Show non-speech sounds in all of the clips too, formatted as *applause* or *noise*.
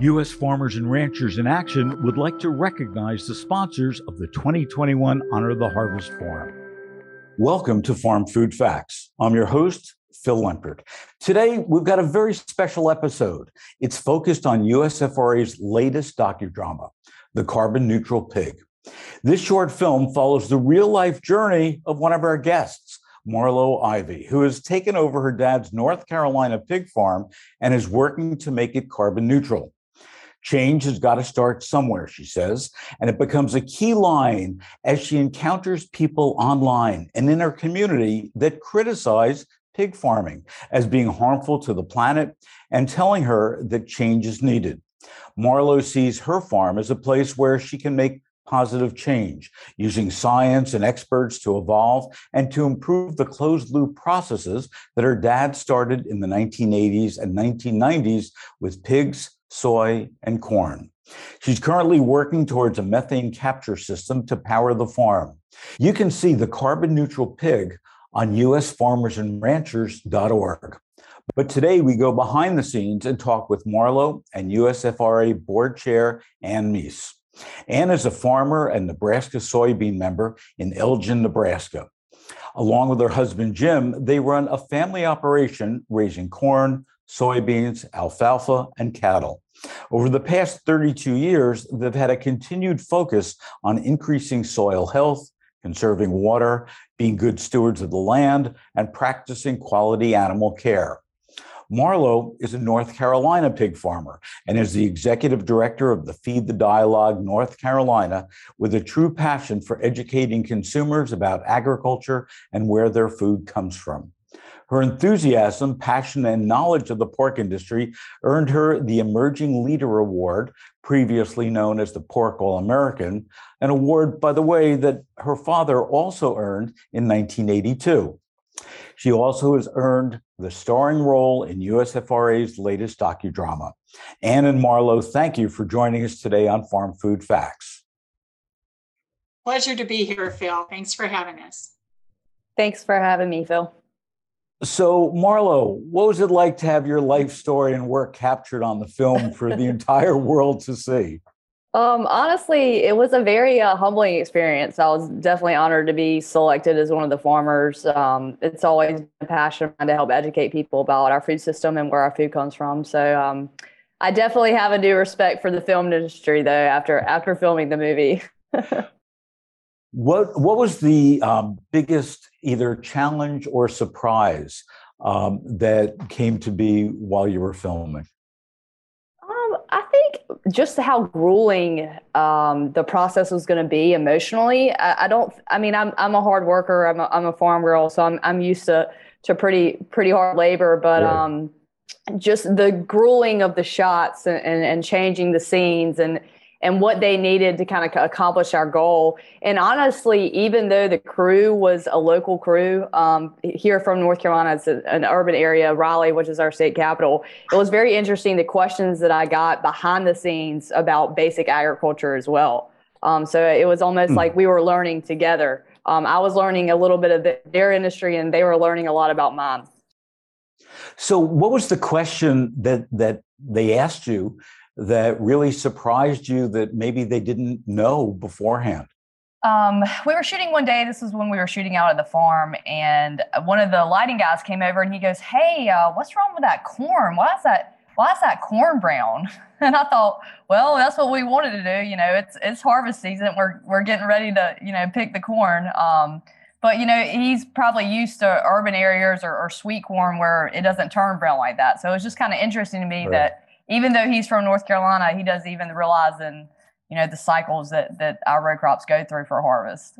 U.S. Farmers and Ranchers in Action would like to recognize the sponsors of the 2021 Honor the Harvest Forum. Welcome to Farm Food Facts. I'm your host, Phil Lempert. Today, we've got a very special episode. It's focused on USFRA's latest docudrama, The Carbon Neutral Pig. This short film follows the real life journey of one of our guests, Marlo Ivy, who has taken over her dad's North Carolina pig farm and is working to make it carbon neutral. Change has got to start somewhere, she says, and it becomes a key line as she encounters people online and in her community that criticize pig farming as being harmful to the planet and telling her that change is needed. Marlo sees her farm as a place where she can make positive change, using science and experts to evolve and to improve the closed loop processes that her dad started in the 1980s and 1990s with pigs, soy, and corn. She's currently working towards a methane capture system to power the farm. You can see the carbon neutral pig on usfarmersandranchers.org. But today we go behind the scenes and talk with Marlo and USFRA board chair Ann Meis. Ann is a farmer and Nebraska soybean member in Elgin, Nebraska. Along with her husband Jim, they run a family operation raising corn, soybeans, alfalfa, and cattle. Over the past 32 years, they've had a continued focus on increasing soil health, conserving water, being good stewards of the land, and practicing quality animal care. Marlo is a North Carolina pig farmer and is the executive director of the Feed the Dialogue North Carolina with a true passion for educating consumers about agriculture and where their food comes from. Her enthusiasm, passion, and knowledge of the pork industry earned her the Emerging Leader Award, previously known as the Pork All American, an award, by the way, that her father also earned in 1982. She also has earned the starring role in USFRA's latest docudrama. Ann and Marlo, thank you for joining us today on Farm Food Facts. Pleasure to be here, Phil. Thanks for having us. Thanks for having me, Phil. So, Marlo, what was it like to have your life story and work captured on the film *laughs* for the entire world to see? Um, honestly, it was a very uh, humbling experience. I was definitely honored to be selected as one of the farmers. Um, it's always been a passion to help educate people about our food system and where our food comes from. So um, I definitely have a due respect for the film industry, though. After after filming the movie. *laughs* what what was the um, biggest either challenge or surprise um, that came to be while you were filming? Um, I think just how grueling um, the process was going to be emotionally. I, I, don't. I mean, I'm I'm a hard worker. I'm a, I'm a farm girl, so I'm I'm used to to pretty pretty hard labor. But right. um, just the grueling of the shots and, and, and changing the scenes and and what they needed to kind of accomplish our goal. And honestly, even though the crew was a local crew um, here from North Carolina, it's an urban area, Raleigh, which is our state capital, it was very interesting the questions that I got behind the scenes about basic agriculture as well. Um, so it was almost mm. like we were learning together. Um, I was learning a little bit of the, their industry, and they were learning a lot about mine. So, what was the question that that they asked you that really surprised you that maybe they didn't know beforehand? Um, we were shooting one day. This was when we were shooting out at the farm, and one of the lighting guys came over and he goes, "Hey, uh, what's wrong with that corn? Why is that? Why is that corn brown?" *laughs* And I thought, well, that's what we wanted to do. You know, it's it's harvest season. We're we're getting ready to you know pick the corn. Um, but you know, he's probably used to urban areas or, or, sweet corn where it doesn't turn brown like that. So it's just kind of interesting to me right. that even though he's from North Carolina, he doesn't even realize in you know the cycles that that our row crops go through for harvest.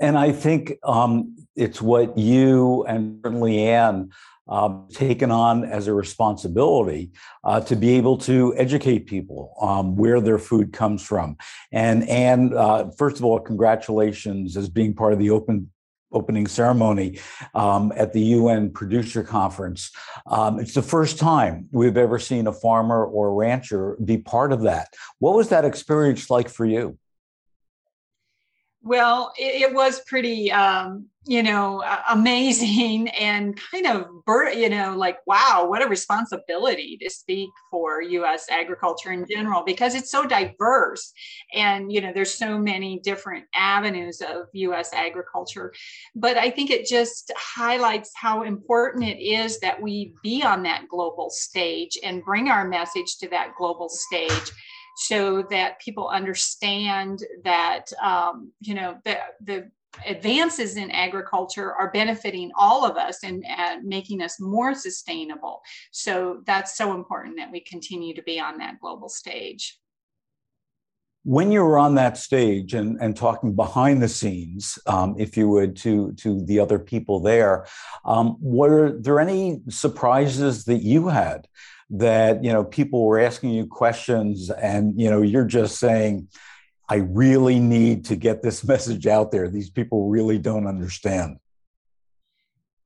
And I think um, it's what you and Ann um, taken on as a responsibility uh, to be able to educate people um, where their food comes from. And and uh, first of all, congratulations as being part of the Open opening ceremony um, at the UN producer conference. Um, it's the first time we've ever seen a farmer or rancher be part of that. What was that experience like for you? Well, it, it was pretty um, you know, amazing *laughs* and kind of, you know, like, wow, what a responsibility to speak for US agriculture in general because it's so diverse. And, you know, there's so many different avenues of US agriculture. But I think it just highlights how important it is that we be on that global stage and bring our message to that global stage so that people understand that um, you know the the advances in agriculture are benefiting all of us and, and making us more sustainable. So that's so important that we continue to be on that global stage. When you were on that stage and, and talking behind the scenes, um, if you would, to, to the other people there, um, were there any surprises that you had that you know people were asking you questions and you know you're just saying, I really need to get this *laughs* message out there. These people really don't understand.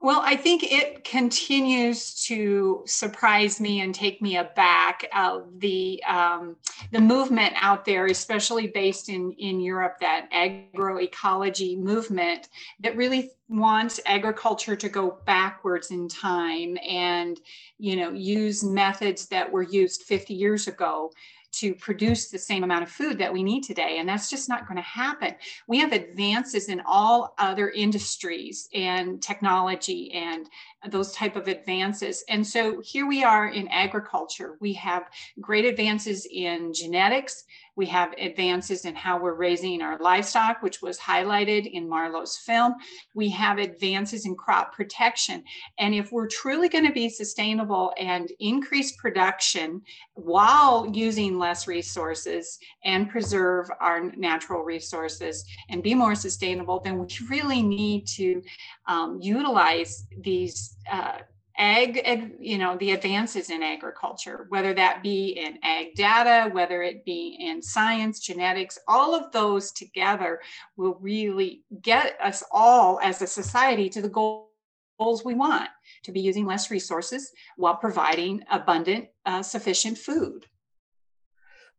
Well, I think it continues to surprise me and take me aback. Uh, the um, the movement out there, especially based in in Europe, that agroecology movement that really wants agriculture to go backwards in time and you know use methods that were used 50 years ago to produce the same amount of food that we need today. And that's just not going to happen. We have advances in all other industries and technology and those type of advances. And so here we are in agriculture. We have great advances in genetics. We have advances in how we're raising our livestock, which was highlighted in Marlo's film. We have advances in crop protection. And if we're truly going to be sustainable and increase production while using less resources and preserve our natural resources and be more sustainable, then we really need to um, utilize these uh, ag, ag, you know, the advances in agriculture, whether that be in ag data, whether it be in science, genetics, all of those together will really get us all as a society to the goals we want to be using less resources while providing abundant, uh, sufficient food.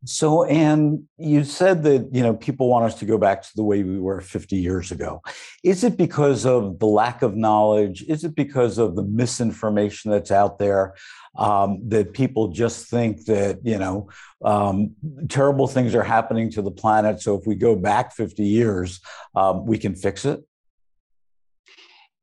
So, Anne, you said that you know people want us to go back to the way we were 50 years ago. Is it because of the lack of knowledge? Is it because of the misinformation that's out there um, that people just think that you know um, terrible things are happening to the planet? So, if we go back 50 years, um, we can fix it.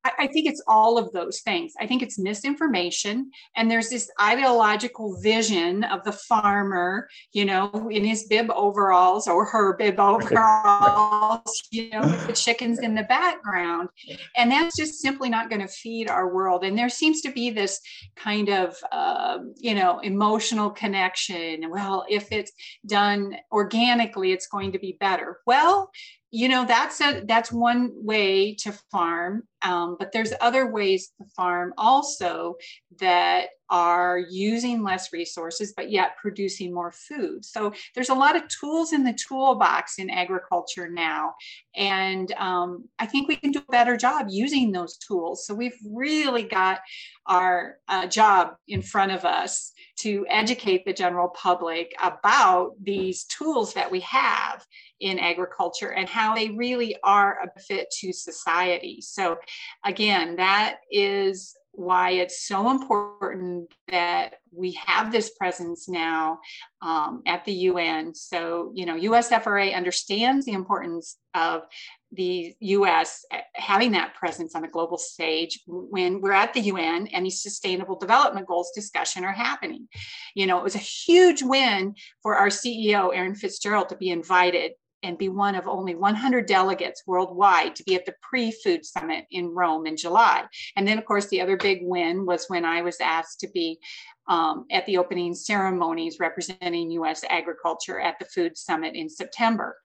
I, think it's all of those things. I think it's misinformation. And there's this ideological vision of the farmer, you know, in his bib overalls or her bib *laughs* overalls, you know, with the chickens in the background. And that's just simply not going to feed our world. And there seems to be this kind of, uh, you know, emotional connection. Well, if it's done organically, it's going to be better. Well, you know that's a that's one way to farm um, but there's other ways to farm also that are using less resources but yet producing more food so there's a lot of tools in the toolbox in agriculture now and um, i think we can do a better job using those tools so we've really got our uh, job in front of us to educate the general public about these tools that we have in agriculture and how they really are a fit to society. So, again, that is why it's so important that we have this presence now um, at the UN. So, you know, USFRA understands the importance of the US having that presence on the global stage when we're at the UN and these sustainable development goals discussion are happening. You know, it was a huge win for our CEO, Erin Fitzgerald, to be invited and be one of only 100 delegates worldwide to be at the pre food summit in Rome in July. And then, of course, the other big win was when I was asked to be um, at the opening ceremonies representing US agriculture at the food summit in September.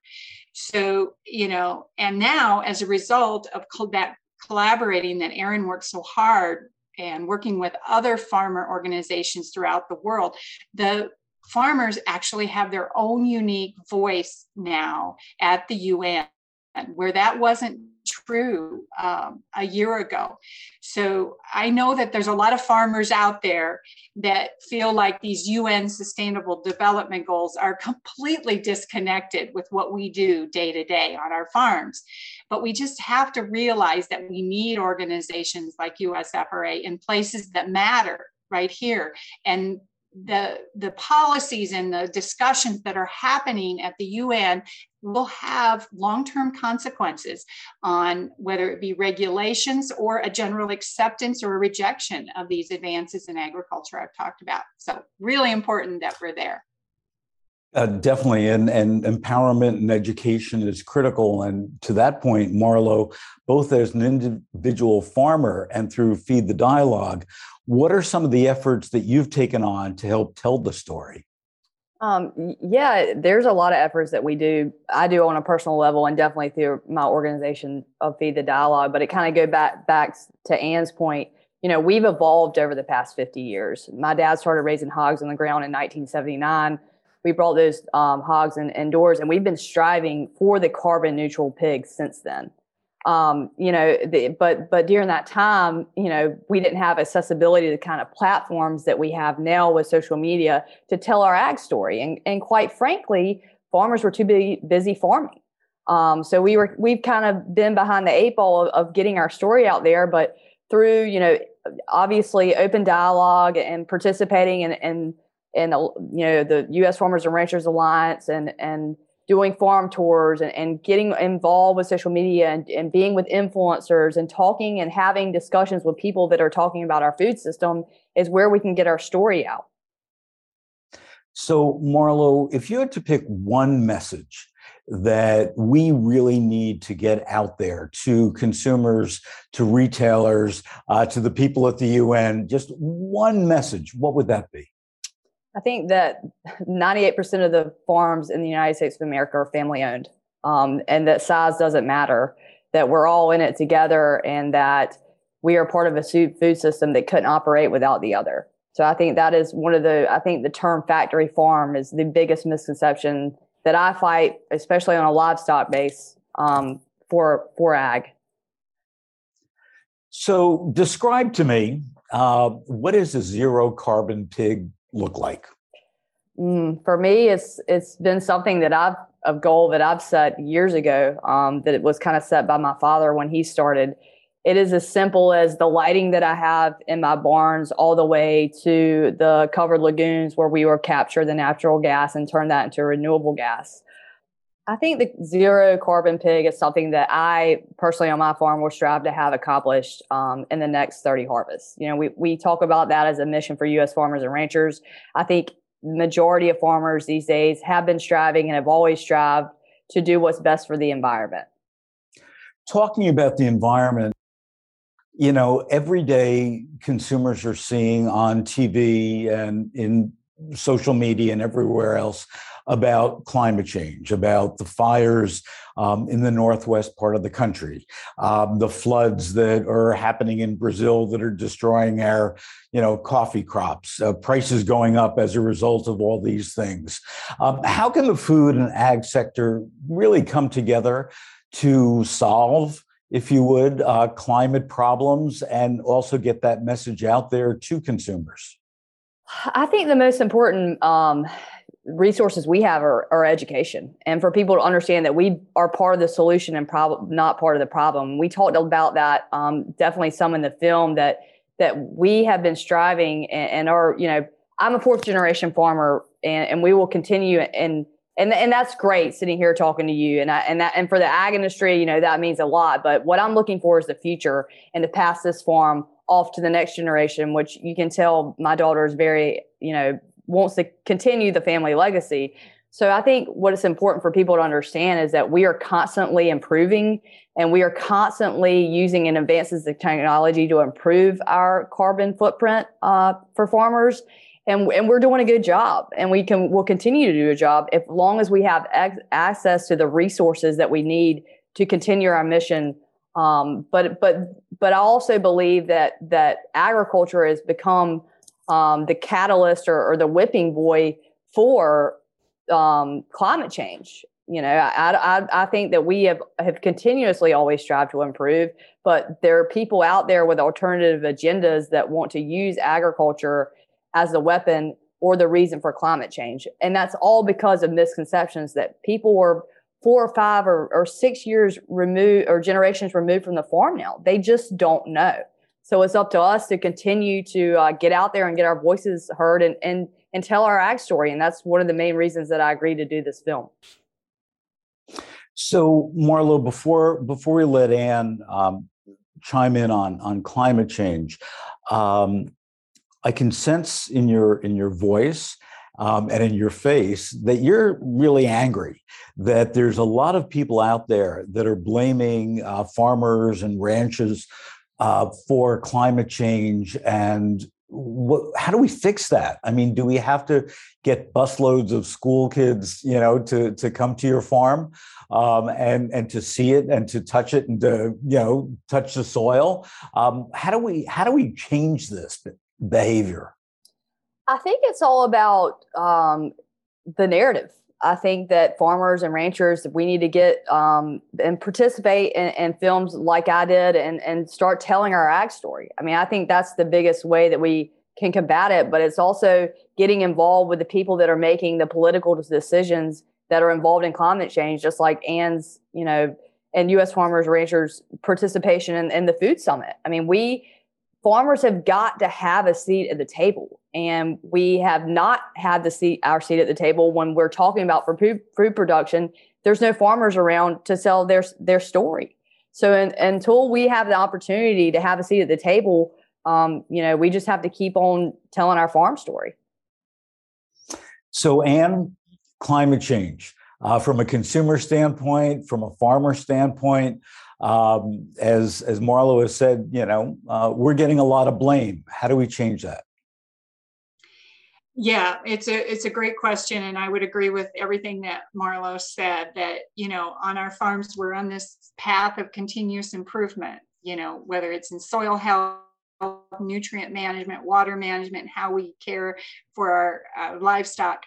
So, you know, and now as a result of that collaborating that Erin worked so hard and working with other farmer organizations throughout the world, the farmers actually have their own unique voice now at the UN, where that wasn't true um, a year ago. So I know that there's a lot of farmers out there that feel like these UN sustainable development goals are completely disconnected with what we do day to day on our farms. but we just have to realize that we need organizations like USFRA in places that matter right here. And the the policies and the discussions that are happening at the UN will have long-term consequences on whether it be regulations or a general acceptance or rejection of these advances in agriculture I've talked about. So really important that we're there. Uh, definitely, and, and empowerment and education is critical. And to that point, Marlo, both as an individual farmer and through Feed the Dialogue, what are some of the efforts that you've taken on to help tell the story? Um, yeah, there's a lot of efforts that we do. I do on a personal level, and definitely through my organization of Feed the Dialogue. But it kind of go back back to Ann's point. You know, we've evolved over the past 50 years. My dad started raising hogs on the ground in 1979 we brought those um, hogs in, indoors, and we've been striving for the carbon neutral pigs since then. Um, you know, the, but but during that time, you know, we didn't have accessibility to the kind of platforms that we have now with social media to tell our ag story. And and quite frankly, farmers were too busy, busy farming. Um, so we were we've kind of been behind the eight ball of, of getting our story out there, but through you know obviously open dialogue and participating and and and you know the U.S. Farmers and Ranchers Alliance and and doing farm tours and, and getting involved with social media and, and being with influencers and talking and having discussions with people that are talking about our food system is where we can get our story out. So, Marlo, if you had to pick one message that we really need to get out there to consumers, to retailers, uh, to the people at the UN, just one message, what would that be? I think that 98% of the farms in the United States of America are family owned, um, and that size doesn't matter, that we're all in it together, and that we are part of a food system that couldn't operate without the other. So I think that is one of the, I think the term factory farm is the biggest misconception that I fight, especially on a livestock base um, for, for ag. So describe to me uh, what is a zero carbon pig look like? Mm, for me, it's it's been something that I've a goal that I've set years ago. Um, that it was kind of set by my father when he started. It is as simple as the lighting that I have in my barns, all the way to the covered lagoons where we will capture the natural gas and turn that into renewable gas. I think the zero carbon pig is something that I personally on my farm will strive to have accomplished um, in the next 30 harvests. You know, we, we talk about that as a mission for U.S. farmers and ranchers. I think majority of farmers these days have been striving and have always strived to do what's best for the environment. Talking about the environment, you know, every day consumers are seeing on TV and in social media and everywhere else about climate change, about the fires um, in the northwest part of the country, um, the floods that are happening in Brazil that are destroying our, you know, coffee crops, uh, prices going up as a result of all these things. Um, how can the food and ag sector really come together to solve? If you would, uh, climate problems and also get that message out there to consumers? I think the most important um, resources we have are, are, education. And for people to understand that we are part of the solution and problem not part of the problem. We talked about that um, definitely some in the film that that we have been striving and, and are you know i'm a fourth generation farmer and, and we will continue and and and that's great sitting here talking to you. And I, and that and for the ag industry you know that means a lot but what i'm looking for is the future and to pass this farm off to the next generation which you can tell my daughter is very you know wants to continue the family legacy. So I think what is important for people to understand is that we are constantly improving and we are constantly using and advances of technology to improve our carbon footprint uh, for farmers. And, and we're doing a good job and we can we'll continue to do a job as long as we have ex- access to the resources that we need to continue our mission um, but but but I also believe that that agriculture has become um, the catalyst or, or, the whipping boy for um, climate change. You know, I, I, I think that we have, have continuously always strived to improve, but there are people out there with alternative agendas that want to use agriculture as the weapon or the reason for climate change. And that's all because of misconceptions that people were four or five or, or six years removed or generations removed from the farm now. They just don't know. So it's up to us to continue to uh, get out there and get our voices heard and, and and tell our ag story. And that's one of the main reasons that I agreed to do this film. So, Marlo, before before we let Ann um, chime in on on climate change, um, I can sense in your in your voice um, and in your face that you're really angry. That there's a lot of people out there that are blaming uh, farmers and ranches uh, for climate change and what, how do we fix that? I mean, do we have to get busloads of school kids, you know, to to come to your farm um, and and to see it and to touch it and to you know touch the soil? Um, how do we how do we change this behavior? I think it's all about um, the narrative. I think that farmers and ranchers, we need to get um, and participate in, in, films like I did and, and start telling our ag story. I mean, I think that's the biggest way that we can combat it, but it's also getting involved with the people that are making the political decisions that are involved in climate change, just like Ann's, you know, and U.S. farmers ranchers participation in, in the food summit. I mean, we farmers have got to have a seat at the table and we have not had the seat our seat at the table when we're talking about for food, food production there's no farmers around to sell their their story so in, until we have the opportunity to have a seat at the table um, you know we just have to keep on telling our farm story so Ann climate change uh, from a consumer standpoint from a farmer standpoint um, as as Marlo has said, you know, uh, we're getting a lot of blame. How do we change that? Yeah, it's a it's a great question, and I would agree with everything that Marlo said. That you know, on our farms, we're on this path of continuous improvement. You know, whether it's in soil health nutrient management, water management, how we care for our uh, livestock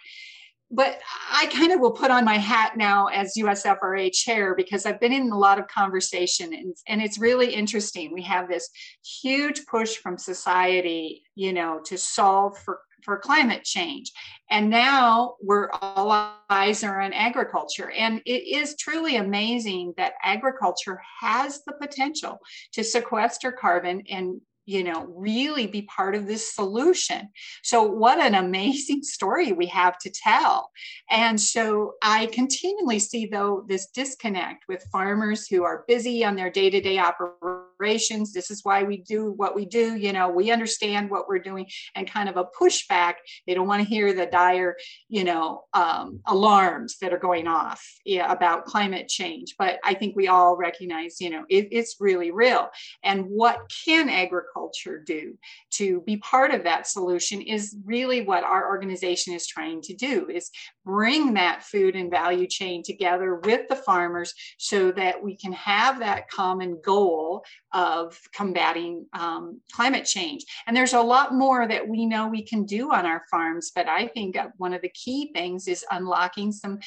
but I kind of will put on my hat now as USFRA chair because I've been in a lot of conversation and, and it's really interesting. We have this huge push from society, you know, to solve for, for climate change. And now we're all eyes are on agriculture. And it is truly amazing that agriculture has the potential to sequester carbon and you know really be part of this solution so what an amazing *laughs* story we have to tell and so i continually see though this disconnect with farmers who are busy on their day-to-day operations this is why we do what we do you know we understand what we're doing and kind of a pushback. They don't want to hear the dire you know um, alarms that are going off yeah, about climate change. But i think we all recognize you know it, it's really real. And what can agriculture do to be part of that solution is really what our organization is trying to do is bring that food and value chain together with the farmers so that we can have that common goal of combating um, climate change and there's a lot more that we know we can do on our farms but i think one of the key things is unlocking some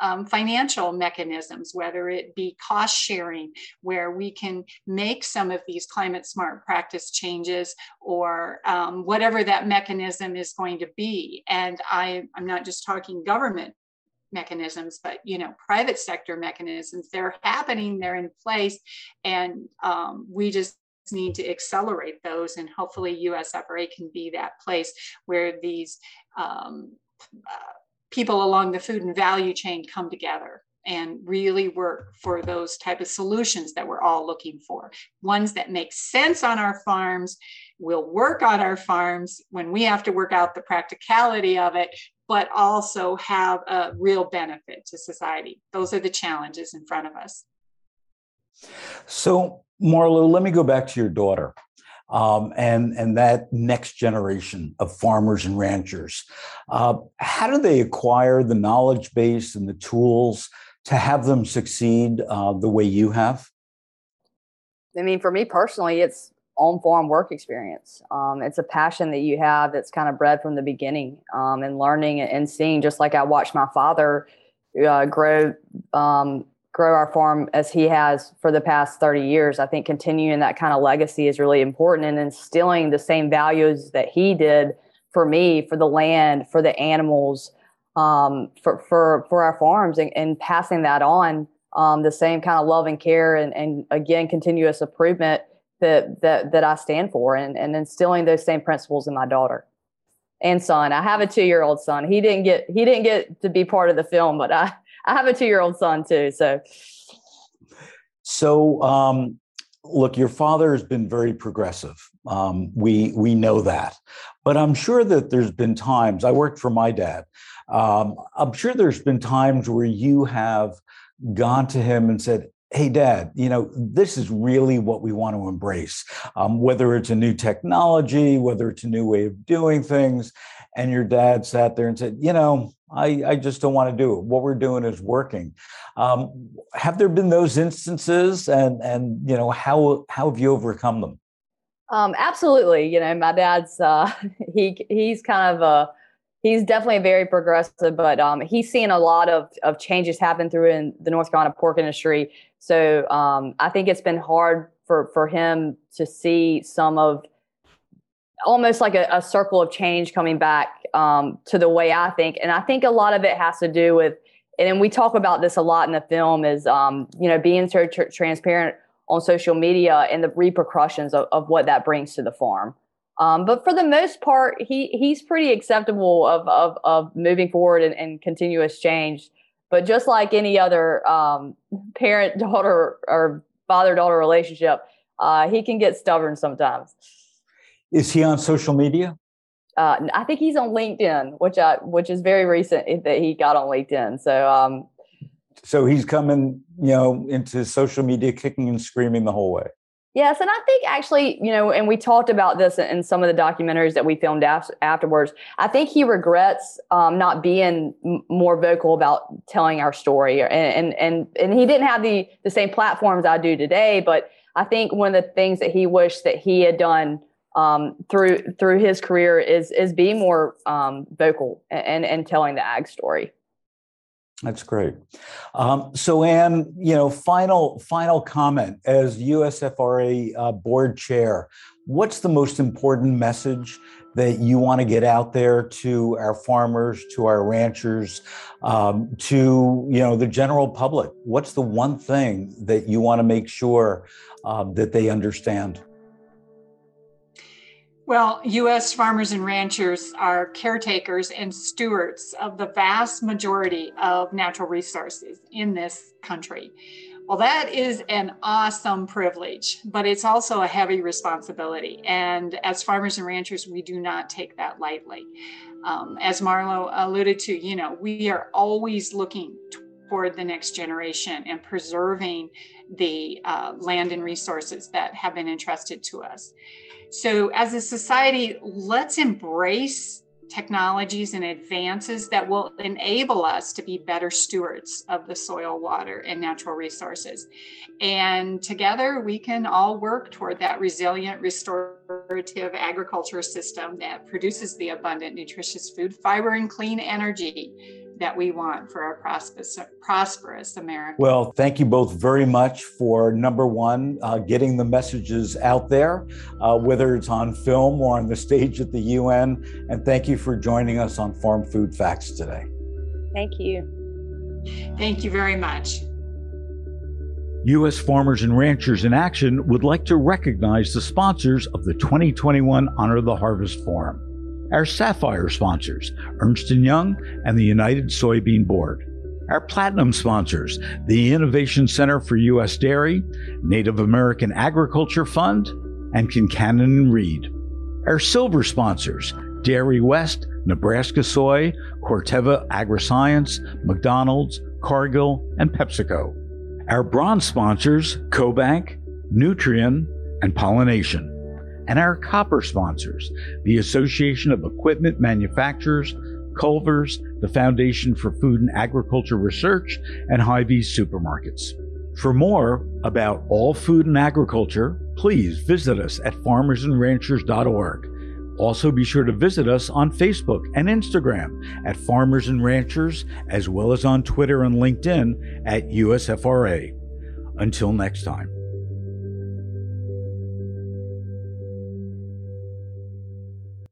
um, financial mechanisms, whether it be cost sharing, where we can make some of these climate smart practice changes or um, whatever that mechanism is going to be. And I, I'm not just talking government mechanisms but you know private sector mechanisms they're happening they're in place and um, we just need to accelerate those and hopefully usfra can be that place where these um, uh, people along the food and value chain come together and really work for those type of solutions that we're all looking for. Ones that make sense on our farms will work on our farms when we have to work out the practicality of it but also have a real benefit to society those are the challenges in front of us so marlo let me go back to your daughter um, and and that next generation of farmers and ranchers. Uh, how do they acquire the knowledge base and the tools to have them succeed uh, the way you have? I mean, for me personally, it's on farm work experience. Um, it's a passion that you have that's kind of bred from the beginning um, and learning and seeing, just like I watched my father uh, grow um, grow our farm as he has for the past 30 years. I think continuing that kind of legacy is really important and instilling the same values that he did for me, for the land, for the animals, um, for, for, for our farms and, and passing that on um, the same kind of love and care and, and again, continuous improvement that, that, that I stand for and, and instilling those same principles in my daughter and son. I have a two year old son. He didn't get, he didn't get to be part of the film, but I, I have a two year old son too. So, so, um, look, your father has been very progressive. Um, we we know that, but I'm sure that there's been times. I worked for my dad. Um, I'm sure there's been times where you have gone to him and said, hey dad you know this is really what we want to embrace um, whether it's a new technology whether it's a new way of doing things and your dad sat there and said you know i, I just don't want to do it. What we're doing is working. Um, have there been those instances and and you know how how have you overcome them? Um, absolutely. You know my dad's uh, *laughs* he he's kind of a he's definitely very progressive, but um, he's seen a lot of, of changes happen through in the North Carolina pork industry. So um, I think it's been hard for, for him to see some of almost like a, a circle of change coming back um, to the way I think. And I think a lot of it has to do with, and we talk about this a lot in the film, is, um, you know, being so tr- transparent on social media and the repercussions of, of what that brings to the farm. Um, but for the most part, he he's pretty acceptable of of, of moving forward and, and continuous change. But just like any other um, *laughs* parent daughter or father daughter relationship, uh, he can get stubborn sometimes. Is he on social media? Uh, I think he's on LinkedIn, which I which is very recent that he got on LinkedIn. So um, so he's coming, you know, into social media, kicking and screaming the whole way. Yes, and I think actually, you know, and we talked about this in some of the documentaries that we filmed af- afterwards. I think he regrets um, not being m- more vocal about telling our story, and, and and and he didn't have the the same platforms I do today. But I think one of the things that he wished that he had done um, through through his career is is being more um, vocal and and telling the ag story. That's great. Um, so, Anne, you know, final final comment as USFRA uh, board chair. What's the most important message that you want to get out there to our farmers, to our ranchers, um, to you know the general public? What's the one thing that you want to make sure uh, that they understand? Well, U.S. farmers and ranchers are caretakers and stewards of the vast majority of natural resources in this country. Well, that is an awesome privilege, but it's also a heavy responsibility. And as farmers and ranchers, we do not take that lightly. Um, as Marlo alluded to, you know, we are always looking toward the next generation and preserving the uh, land and resources that have been entrusted to us. So, as a society, let's embrace technologies and advances that will enable us to be better stewards of the soil, water, and natural resources. And together we can all work toward that resilient, restorative agriculture system that produces the abundant, nutritious food, fiber, and clean energy that we want for our prosperous, prosperous America. Well, thank you both very much for number one, uh, getting the messages out there, uh, whether it's on film or on the stage at the UN. And thank you for joining us on Farm Food Facts today. Thank you. Thank you very much. U.S. Farmers and Ranchers in Action would like to recognize the sponsors of the 2021 Honor the Harvest Forum our Sapphire sponsors, Ernst & Young and the United Soybean Board. Our Platinum sponsors, the Innovation Center for U.S. Dairy, Native American Agriculture Fund, and Kincannon & Reed. Our Silver sponsors, Dairy West, Nebraska Soy, Corteva AgriScience, McDonald's, Cargill, and PepsiCo. Our bronze sponsors, CoBank, Nutrien, and Pollination and our copper sponsors, the Association of Equipment Manufacturers, Culver's, the Foundation for Food and Agriculture Research, and Hy-Vee's Supermarkets. For more about all food and agriculture, please visit us at farmersandranchers.org. Also, be sure to visit us on Facebook and Instagram at Farmers and Ranchers, as well as on Twitter and LinkedIn at USFRA. Until next time.